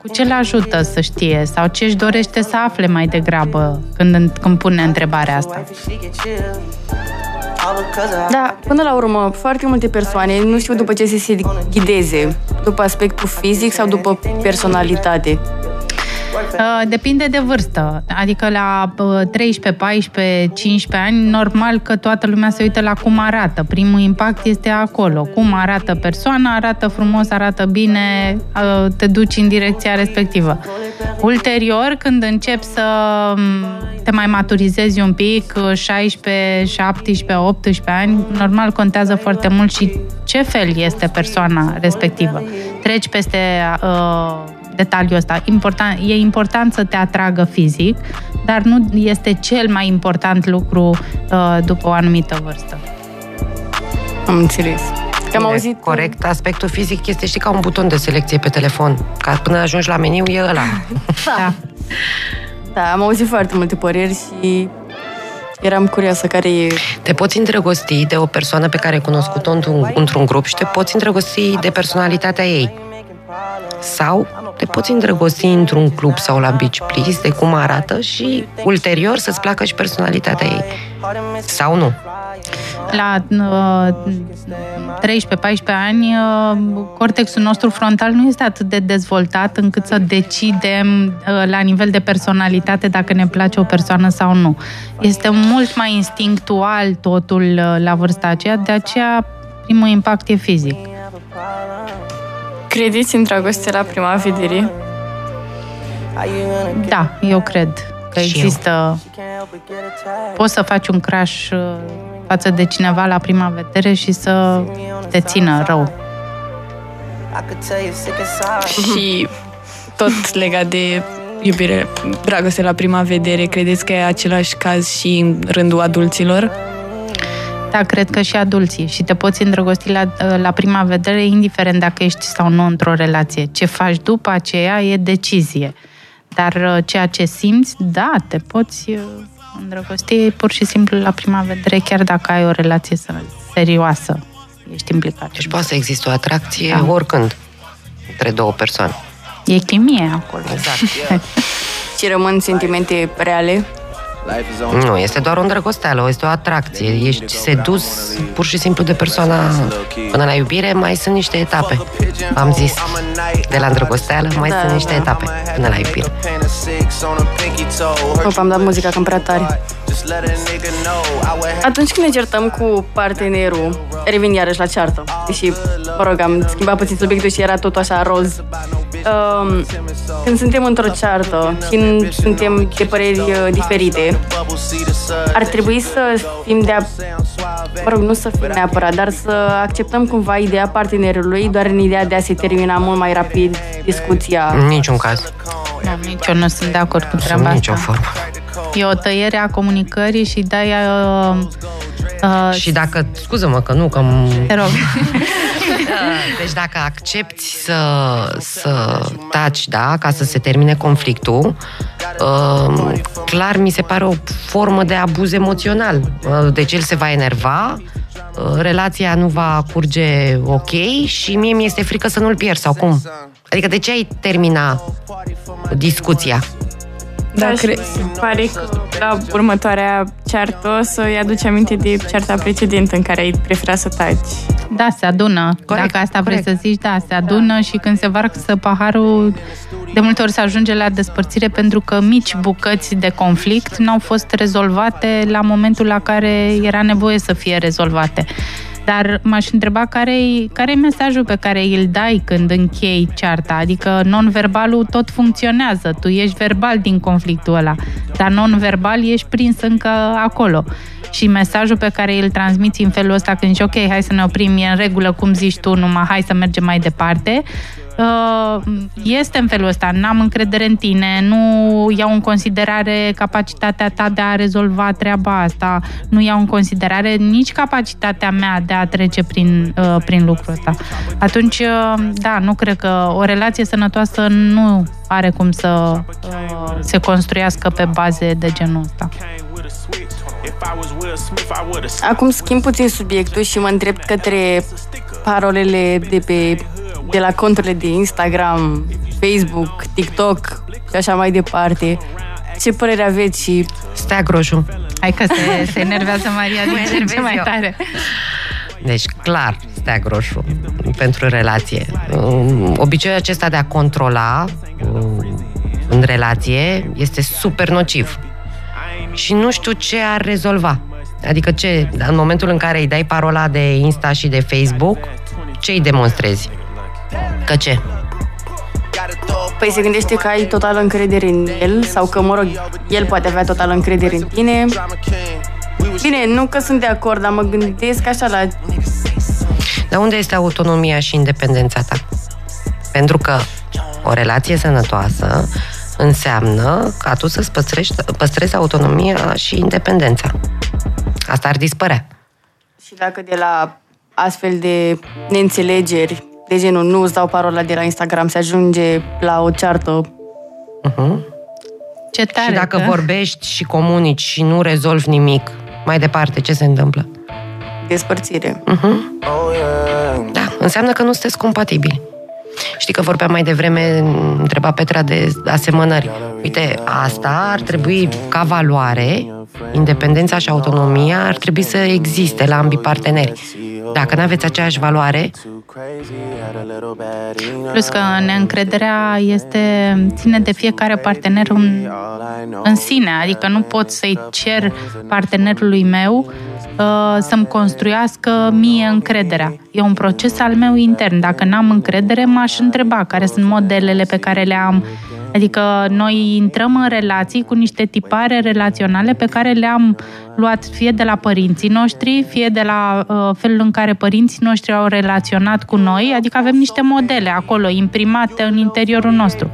cu ce le ajută să știe sau ce își dorește să afle mai degrabă când, când pune întrebarea asta. Da, până la urmă, foarte multe persoane nu știu după ce să se ghideze, după aspectul fizic sau după personalitate. Uh, Depinde de vârstă. Adică la uh, 13, 14, 15 ani, normal că toată lumea se uită la cum arată. Primul impact este acolo. Cum arată persoana, arată frumos, arată bine, uh, te duci în direcția respectivă. Ulterior, când începi să um, te mai maturizezi un pic, uh, 16, 17, 18 ani, normal contează foarte mult și ce fel este persoana respectivă. Treci peste uh, detaliul ăsta. Important, e important să te atragă fizic, dar nu este cel mai important lucru uh, după o anumită vârstă. Am înțeles. Că am Bine, auzit... Corect, aspectul fizic este și ca un buton de selecție pe telefon. Ca până ajungi la meniu, e ăla. Da. Da, am auzit foarte multe păreri și eram curioasă care e... Te poți îndrăgosti de o persoană pe care ai cunoscut-o într-un, într-un grup și te poți îndrăgosti de personalitatea ei. Sau te poți îndrăgosti într-un club sau la beach please de cum arată și ulterior să-ți placă și personalitatea ei. Sau nu. La uh, 13-14 ani, uh, cortexul nostru frontal nu este atât de dezvoltat încât să decidem uh, la nivel de personalitate dacă ne place o persoană sau nu. Este mult mai instinctual totul uh, la vârsta aceea, de aceea primul impact e fizic. Credeți în dragoste la prima vedere? Da, eu cred că Și eu. există... Poți să faci un crash uh, față de cineva la prima vedere și să te țină rău. Și tot legat de iubire, dragoste la prima vedere, credeți că e același caz și în rândul adulților? Da, cred că și adulții. Și te poți îndrăgosti la, la prima vedere, indiferent dacă ești sau nu într-o relație. Ce faci după aceea e decizie. Dar uh, ceea ce simți, da, te poți uh, îndrăgosti pur și simplu la prima vedere, chiar dacă ai o relație serioasă. Ești implicat. Deci poate să existe o atracție da. oricând între două persoane. E chimie acolo. Exact. Și rămân sentimente reale? Nu, este doar o îndrăgosteală, este o atracție. Ești sedus pur și simplu de persoana până la iubire, mai sunt niște etape. Am zis, de la îndrăgosteală mai da, sunt niște etape până la iubire. Op, am dat muzica cam prea tare. Atunci când ne certăm cu partenerul, revin iarăși la ceartă. Deși, mă rog, am schimbat puțin subiectul și era tot așa roz. Um, când suntem într-o ceartă și suntem de păreri uh, diferite, ar trebui să fim de mă rog, nu să fim neapărat, dar să acceptăm cumva ideea partenerului doar în ideea de a se termina mult mai rapid discuția. În niciun caz. Da, nici eu nu sunt de acord cu treaba asta. nicio formă. E o tăiere a comunicării și de uh, uh, și dacă, scuză-mă că nu, că... Te rog. deci dacă accepti să, să taci, da, ca să se termine conflictul, uh, clar mi se pare o formă de abuz emoțional. Uh, deci el se va enerva, uh, relația nu va curge ok și mie mi este frică să nu-l pierd sau cum? Adică de ce ai termina discuția? Da, da cre- pare că la următoarea ceartă o să-i aduci aminte de cearta precedentă în care ai preferat să taci. Da, se adună. Corect, Dacă asta corect. vrei să zici, da, se adună și când se varsă paharul, de multe ori se ajunge la despărțire pentru că mici bucăți de conflict n-au fost rezolvate la momentul la care era nevoie să fie rezolvate. Dar m-aș întreba care e care mesajul pe care îl dai când închei cearta? Adică non-verbalul tot funcționează. Tu ești verbal din conflictul ăla, dar non-verbal ești prins încă acolo. Și mesajul pe care îl transmiți în felul ăsta când zici, ok, hai să ne oprim, e în regulă, cum zici tu, numai hai să mergem mai departe, Uh, este în felul ăsta, n-am încredere în tine, nu iau în considerare capacitatea ta de a rezolva treaba asta, nu iau în considerare nici capacitatea mea de a trece prin, uh, prin lucrul ăsta. Atunci, uh, da, nu cred că o relație sănătoasă nu are cum să se construiască pe baze de genul ăsta. Acum schimb puțin subiectul și mă întreb către parolele de pe de la conturile de Instagram, Facebook, TikTok și așa mai departe. Ce părere aveți și... Stea groșu. Hai că se, se enervează Maria din ce mai tare. Deci, clar, stea groșu pentru relație. Um, obiceiul acesta de a controla um, în relație este super nociv. Și nu știu ce ar rezolva. Adică ce, în momentul în care îi dai parola de Insta și de Facebook, ce îi demonstrezi? Că ce? Păi se gândește că ai total încredere în el sau că, mă rog, el poate avea total încredere în tine. Bine, nu că sunt de acord, dar mă gândesc așa la... Dar unde este autonomia și independența ta? Pentru că o relație sănătoasă înseamnă ca tu să-ți păstrezi, păstrezi autonomia și independența. Asta ar dispărea. Și dacă de la astfel de neînțelegeri de genul nu îți dau parola de la Instagram, se ajunge la o ceartă. Uh-huh. Ce tare, și dacă că... vorbești și comunici și nu rezolvi nimic, mai departe, ce se întâmplă? Despărțire. Uh-huh. Da, înseamnă că nu sunteți compatibili. Știi că vorbeam mai devreme, întreba Petra de asemănări. Uite, asta ar trebui ca valoare, independența și autonomia ar trebui să existe la ambii parteneri. Dacă nu aveți aceeași valoare, Plus că neîncrederea este, ține de fiecare partener în, în sine, adică nu pot să-i cer partenerului meu uh, să-mi construiască mie încrederea. E un proces al meu intern. Dacă n-am încredere, m-aș întreba care sunt modelele pe care le am, Adică noi intrăm în relații cu niște tipare relaționale pe care le-am luat fie de la părinții noștri, fie de la uh, felul în care părinții noștri au relaționat cu noi, adică avem niște modele acolo imprimate în interiorul nostru.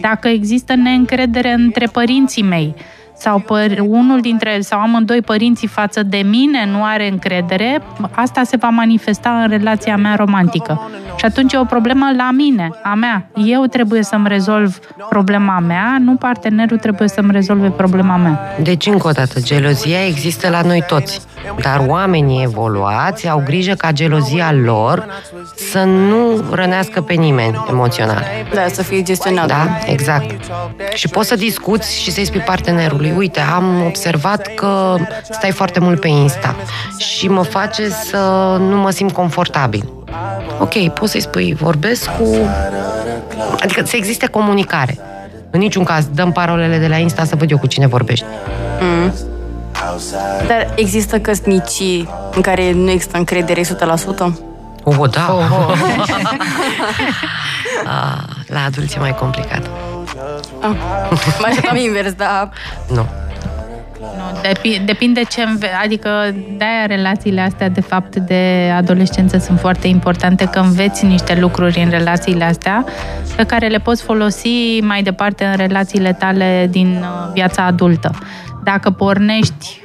Dacă există neîncredere între părinții mei sau păr- unul dintre sau amândoi părinții față de mine nu are încredere, asta se va manifesta în relația mea romantică. Și atunci e o problemă la mine, a mea. Eu trebuie să-mi rezolv problema mea, nu partenerul trebuie să-mi rezolve problema mea. Deci, încă o dată, gelozia există la noi toți. Dar oamenii evoluați au grijă ca gelozia lor să nu rănească pe nimeni emoțional. Da, să fie gestionat. Da, exact. Și poți să discuți și să-i spui partenerului, uite, am observat că stai foarte mult pe Insta și mă face să nu mă simt confortabil. Ok, poți să-i spui, vorbesc cu... Adică să existe comunicare. În niciun caz, dăm parolele de la Insta să văd eu cu cine vorbești. Mm. Dar există căsnicii în care nu există încredere 100%? Oh, da. Oh, oh. ah, la adulți e mai complicat. Ah, mă așteptam invers, dar... Nu. Nu, depi- depinde ce înve- adică de-aia relațiile astea de fapt de adolescență sunt foarte importante că înveți niște lucruri în relațiile astea pe care le poți folosi mai departe în relațiile tale din uh, viața adultă. Dacă pornești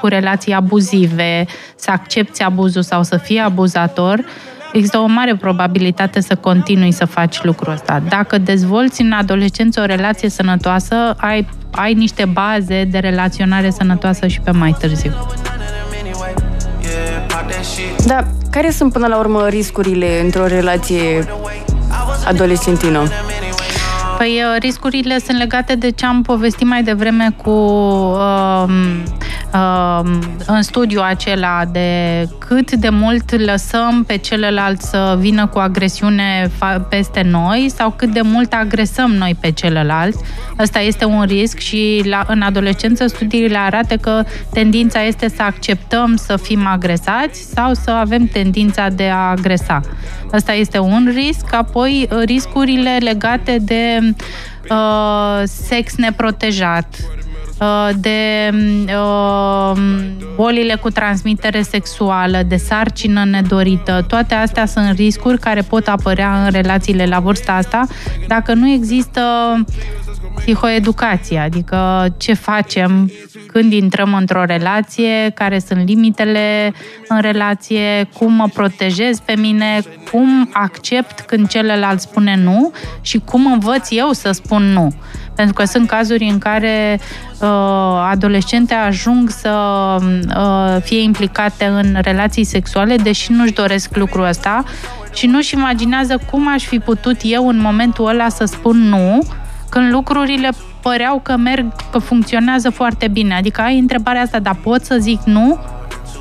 cu relații abuzive, să accepti abuzul sau să fii abuzator, există o mare probabilitate să continui să faci lucrul ăsta. Dacă dezvolți în adolescență o relație sănătoasă, ai, ai niște baze de relaționare sănătoasă și pe mai târziu. Da, care sunt până la urmă riscurile într-o relație adolescentină? Păi riscurile sunt legate de ce am povestit mai devreme cu uh, uh, în studiu acela de cât de mult lăsăm pe celălalt să vină cu agresiune peste noi sau cât de mult agresăm noi pe celălalt. Ăsta este un risc și la, în adolescență studiile arată că tendința este să acceptăm să fim agresați sau să avem tendința de a agresa. Ăsta este un risc. Apoi riscurile legate de uh, sex neprotejat, uh, de uh, bolile cu transmitere sexuală, de sarcină nedorită. Toate astea sunt riscuri care pot apărea în relațiile la vârsta asta dacă nu există psihoeducație, adică ce facem când intrăm într-o relație, care sunt limitele în relație, cum mă protejez pe mine, cum accept când celălalt spune nu și cum învăț eu să spun nu. Pentru că sunt cazuri în care uh, adolescente ajung să uh, fie implicate în relații sexuale, deși nu-și doresc lucrul ăsta și nu-și imaginează cum aș fi putut eu în momentul ăla să spun nu, când lucrurile păreau că merg, că funcționează foarte bine. Adică ai întrebarea asta, dar pot să zic nu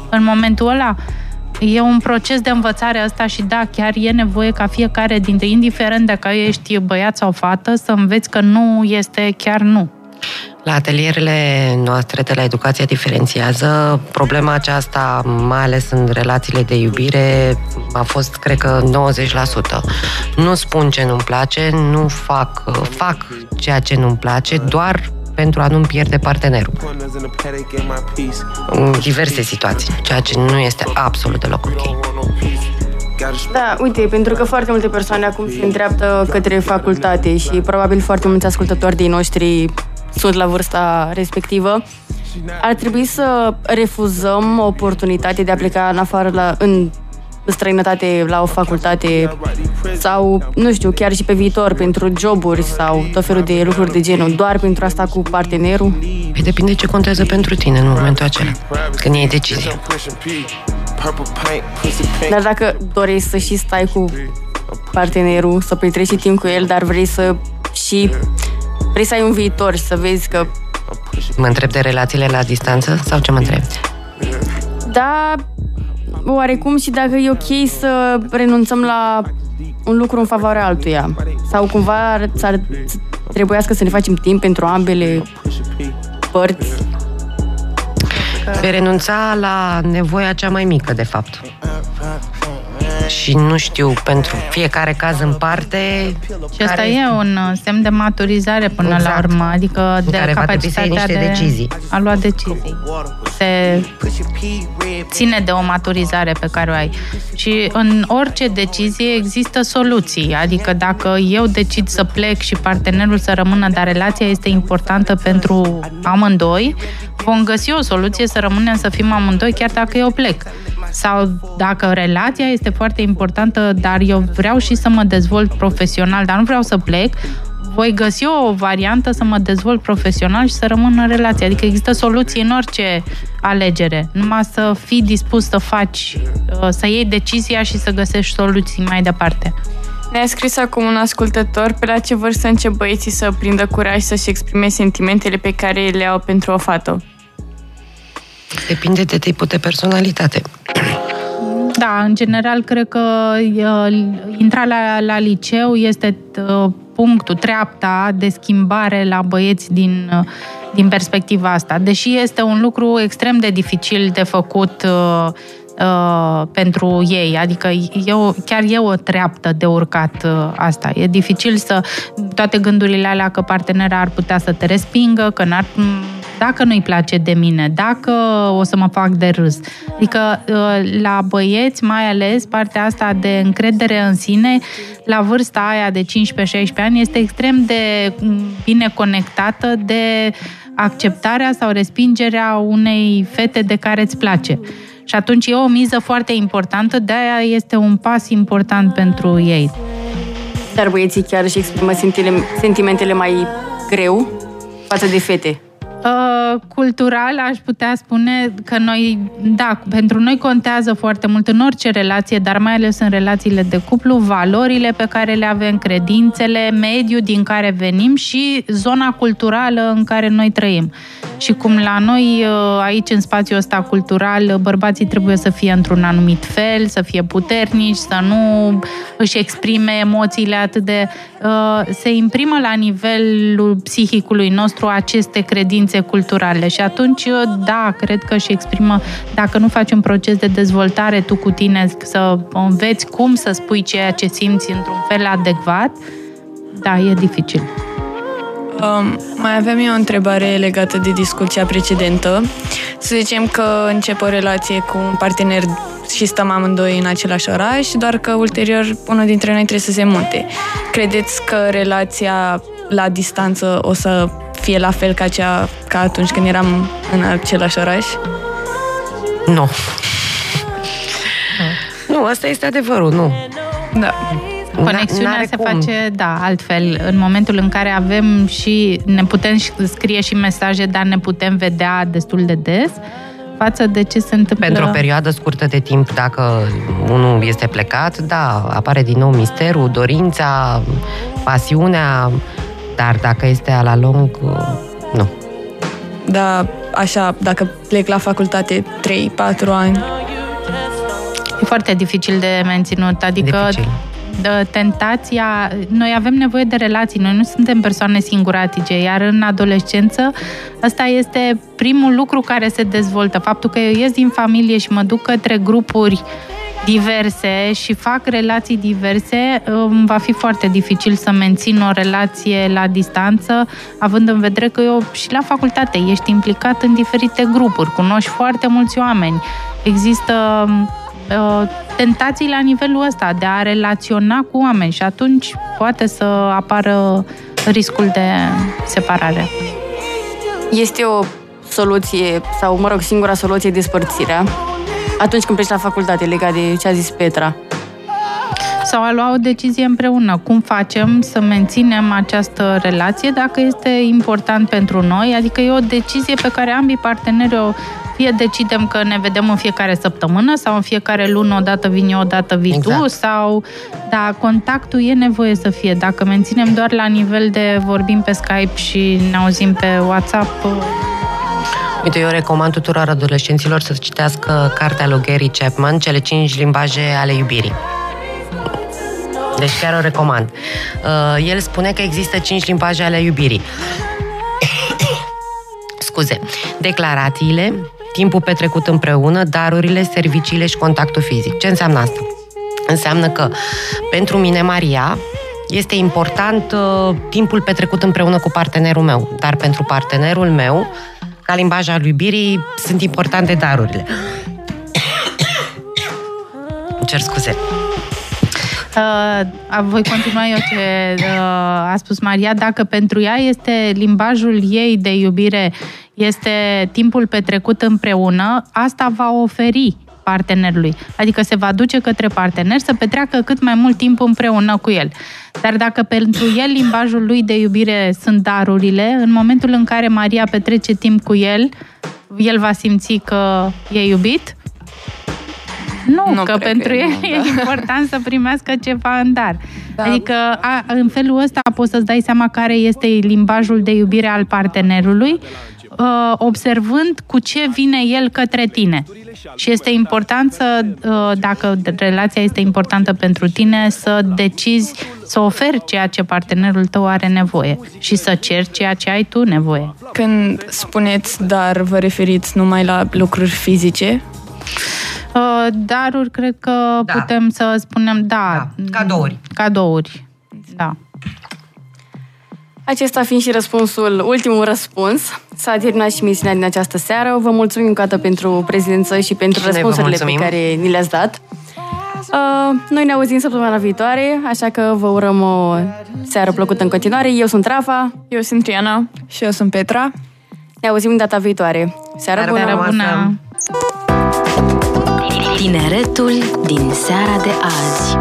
în momentul ăla? E un proces de învățare asta și da, chiar e nevoie ca fiecare dintre, indiferent dacă ești băiat sau fată, să înveți că nu este chiar nu. La atelierele noastre de la Educația Diferențiază, problema aceasta, mai ales în relațiile de iubire, a fost, cred că, 90%. Nu spun ce nu-mi place, nu fac, fac ceea ce nu-mi place, doar pentru a nu-mi pierde partenerul. În diverse situații, ceea ce nu este absolut deloc ok. Da, uite, pentru că foarte multe persoane acum se îndreaptă către facultate și probabil foarte mulți ascultători din noștri sunt la vârsta respectivă, ar trebui să refuzăm oportunitatea de a pleca în afară la, în străinătate la o facultate sau, nu știu, chiar și pe viitor pentru joburi sau tot felul de lucruri de genul, doar pentru asta cu partenerul? Păi depinde ce contează pentru tine în momentul acela, când iei decizie. Dar dacă dorești să și stai cu partenerul, să petreci și timp cu el, dar vrei să și vrei să ai un viitor și să vezi că... Mă întreb de relațiile la distanță sau ce mă întreb? Da, oarecum și dacă e ok să renunțăm la un lucru în favoarea altuia. Sau cumva ar trebuiască să ne facem timp pentru ambele părți. Vei renunța la nevoia cea mai mică, de fapt. Și nu știu pentru fiecare caz în parte. Și asta e un uh, semn de maturizare până exact. la urmă, adică de care capacitatea de decizii. a lua decizii. Se ține de o maturizare pe care o ai. Și în orice decizie există soluții, adică dacă eu decid să plec și partenerul să rămână, dar relația este importantă pentru amândoi, vom găsi o soluție să rămânem să fim amândoi chiar dacă eu plec. Sau dacă relația este foarte importantă, dar eu vreau și să mă dezvolt profesional, dar nu vreau să plec, voi găsi o variantă să mă dezvolt profesional și să rămân în relație. Adică există soluții în orice alegere. Numai să fii dispus să faci, uh, să iei decizia și să găsești soluții mai departe. Ne-a scris acum un ascultător pe la ce vârstă încep băieții să prindă curaj să-și exprime sentimentele pe care le au pentru o fată. Depinde de tipul de personalitate. Da, în general, cred că uh, intrarea la, la liceu este uh, punctul, treapta de schimbare la băieți din, uh, din perspectiva asta. Deși este un lucru extrem de dificil de făcut uh, uh, pentru ei. Adică eu, chiar e o treaptă de urcat uh, asta. E dificil să toate gândurile alea că partenera ar putea să te respingă, că n-ar dacă nu-i place de mine, dacă o să mă fac de râs. Adică uh, la băieți, mai ales partea asta de încredere în sine, la vârsta aia de 15-16 ani, este extrem de mm, bine conectată de acceptarea sau respingerea unei fete de care îți place. Și atunci e o miză foarte importantă, de-aia este un pas important pentru ei. Dar băieții chiar își exprimă sentimentele mai greu față de fete. Uh, cultural aș putea spune că noi, da, pentru noi contează foarte mult în orice relație, dar mai ales în relațiile de cuplu, valorile pe care le avem, credințele, mediul din care venim și zona culturală în care noi trăim. Și cum la noi, uh, aici, în spațiul ăsta cultural, bărbații trebuie să fie într-un anumit fel, să fie puternici, să nu își exprime emoțiile atât de... Uh, se imprimă la nivelul psihicului nostru aceste credințe credințe culturale și atunci, da, cred că și exprimă, dacă nu faci un proces de dezvoltare tu cu tine, să înveți cum să spui ceea ce simți într-un fel adecvat, da, e dificil. Um, mai avem eu o întrebare legată de discuția precedentă. Să zicem că încep o relație cu un partener și stăm amândoi în același oraș, doar că ulterior unul dintre noi trebuie să se mute. Credeți că relația la distanță o să fie la fel ca, cea, ca atunci când eram în același oraș? Nu. Nu, asta este adevărul, nu. Da. Conexiunea se cum. face, da, altfel. În momentul în care avem și ne putem scrie și mesaje, dar ne putem vedea destul de des, față de ce se întâmplă... Pentru o perioadă scurtă de timp, dacă unul este plecat, da, apare din nou misterul, dorința, pasiunea, dar dacă este la lung, nu. Da, așa, dacă plec la facultate 3-4 ani. E foarte dificil de menținut, adică dificil. De tentația, noi avem nevoie de relații, noi nu suntem persoane singuratice, iar în adolescență ăsta este primul lucru care se dezvoltă. Faptul că eu ies din familie și mă duc către grupuri diverse și fac relații diverse, va fi foarte dificil să mențin o relație la distanță, având în vedere că eu și la facultate ești implicat în diferite grupuri, cunoști foarte mulți oameni. Există uh, tentații la nivelul ăsta de a relaționa cu oameni și atunci poate să apară riscul de separare. Este o soluție, sau mă rog, singura soluție despărțirea atunci când pleci la facultate, legat de ce a zis Petra? Sau a lua o decizie împreună. Cum facem să menținem această relație dacă este important pentru noi? Adică e o decizie pe care ambii parteneri o fie decidem că ne vedem în fiecare săptămână sau în fiecare lună, odată vin eu, odată vii exact. tu, sau, da, contactul e nevoie să fie. Dacă menținem doar la nivel de vorbim pe Skype și ne auzim pe WhatsApp, Uite, eu recomand tuturor adolescenților să citească cartea lui Gary Chapman, Cele cinci limbaje ale iubirii. Deci chiar o recomand. Uh, el spune că există cinci limbaje ale iubirii. Scuze. Declarațiile, timpul petrecut împreună, darurile, serviciile și contactul fizic. Ce înseamnă asta? Înseamnă că pentru mine, Maria, este important uh, timpul petrecut împreună cu partenerul meu, dar pentru partenerul meu, ca limbaj al iubirii, sunt importante darurile. cer scuze. Uh, voi continua eu ce uh, a spus Maria. Dacă pentru ea este limbajul ei de iubire, este timpul petrecut împreună, asta va oferi partenerului. Adică se va duce către partener să petreacă cât mai mult timp împreună cu el. Dar dacă pentru el limbajul lui de iubire sunt darurile, în momentul în care Maria petrece timp cu el, el va simți că e iubit? Nu, nu că pentru el nu, e da. important să primească ceva în dar. Da. Adică a, în felul ăsta poți să-ți dai seama care este limbajul de iubire al partenerului uh, observând cu ce vine el către tine. Și este important să, uh, dacă relația este importantă pentru tine, să decizi să oferi ceea ce partenerul tău are nevoie și să ceri ceea ce ai tu nevoie. Când spuneți dar, vă referiți numai la lucruri fizice? Uh, daruri, cred că da. putem să spunem, da. da. Cadouri. Cadouri, da. Acesta fiind și răspunsul, ultimul răspuns, s-a terminat și misiunea din această seară. Vă mulțumim încă dată pentru prezență și pentru și răspunsurile pe care ni le-ați dat. Uh, noi ne auzim săptămâna viitoare, așa că vă urăm o seară plăcută în continuare. Eu sunt Rafa. Eu sunt Triana. Și eu sunt Petra. Ne auzim data viitoare. Seară, seară bună! Seară bună. Tineretul din seara de azi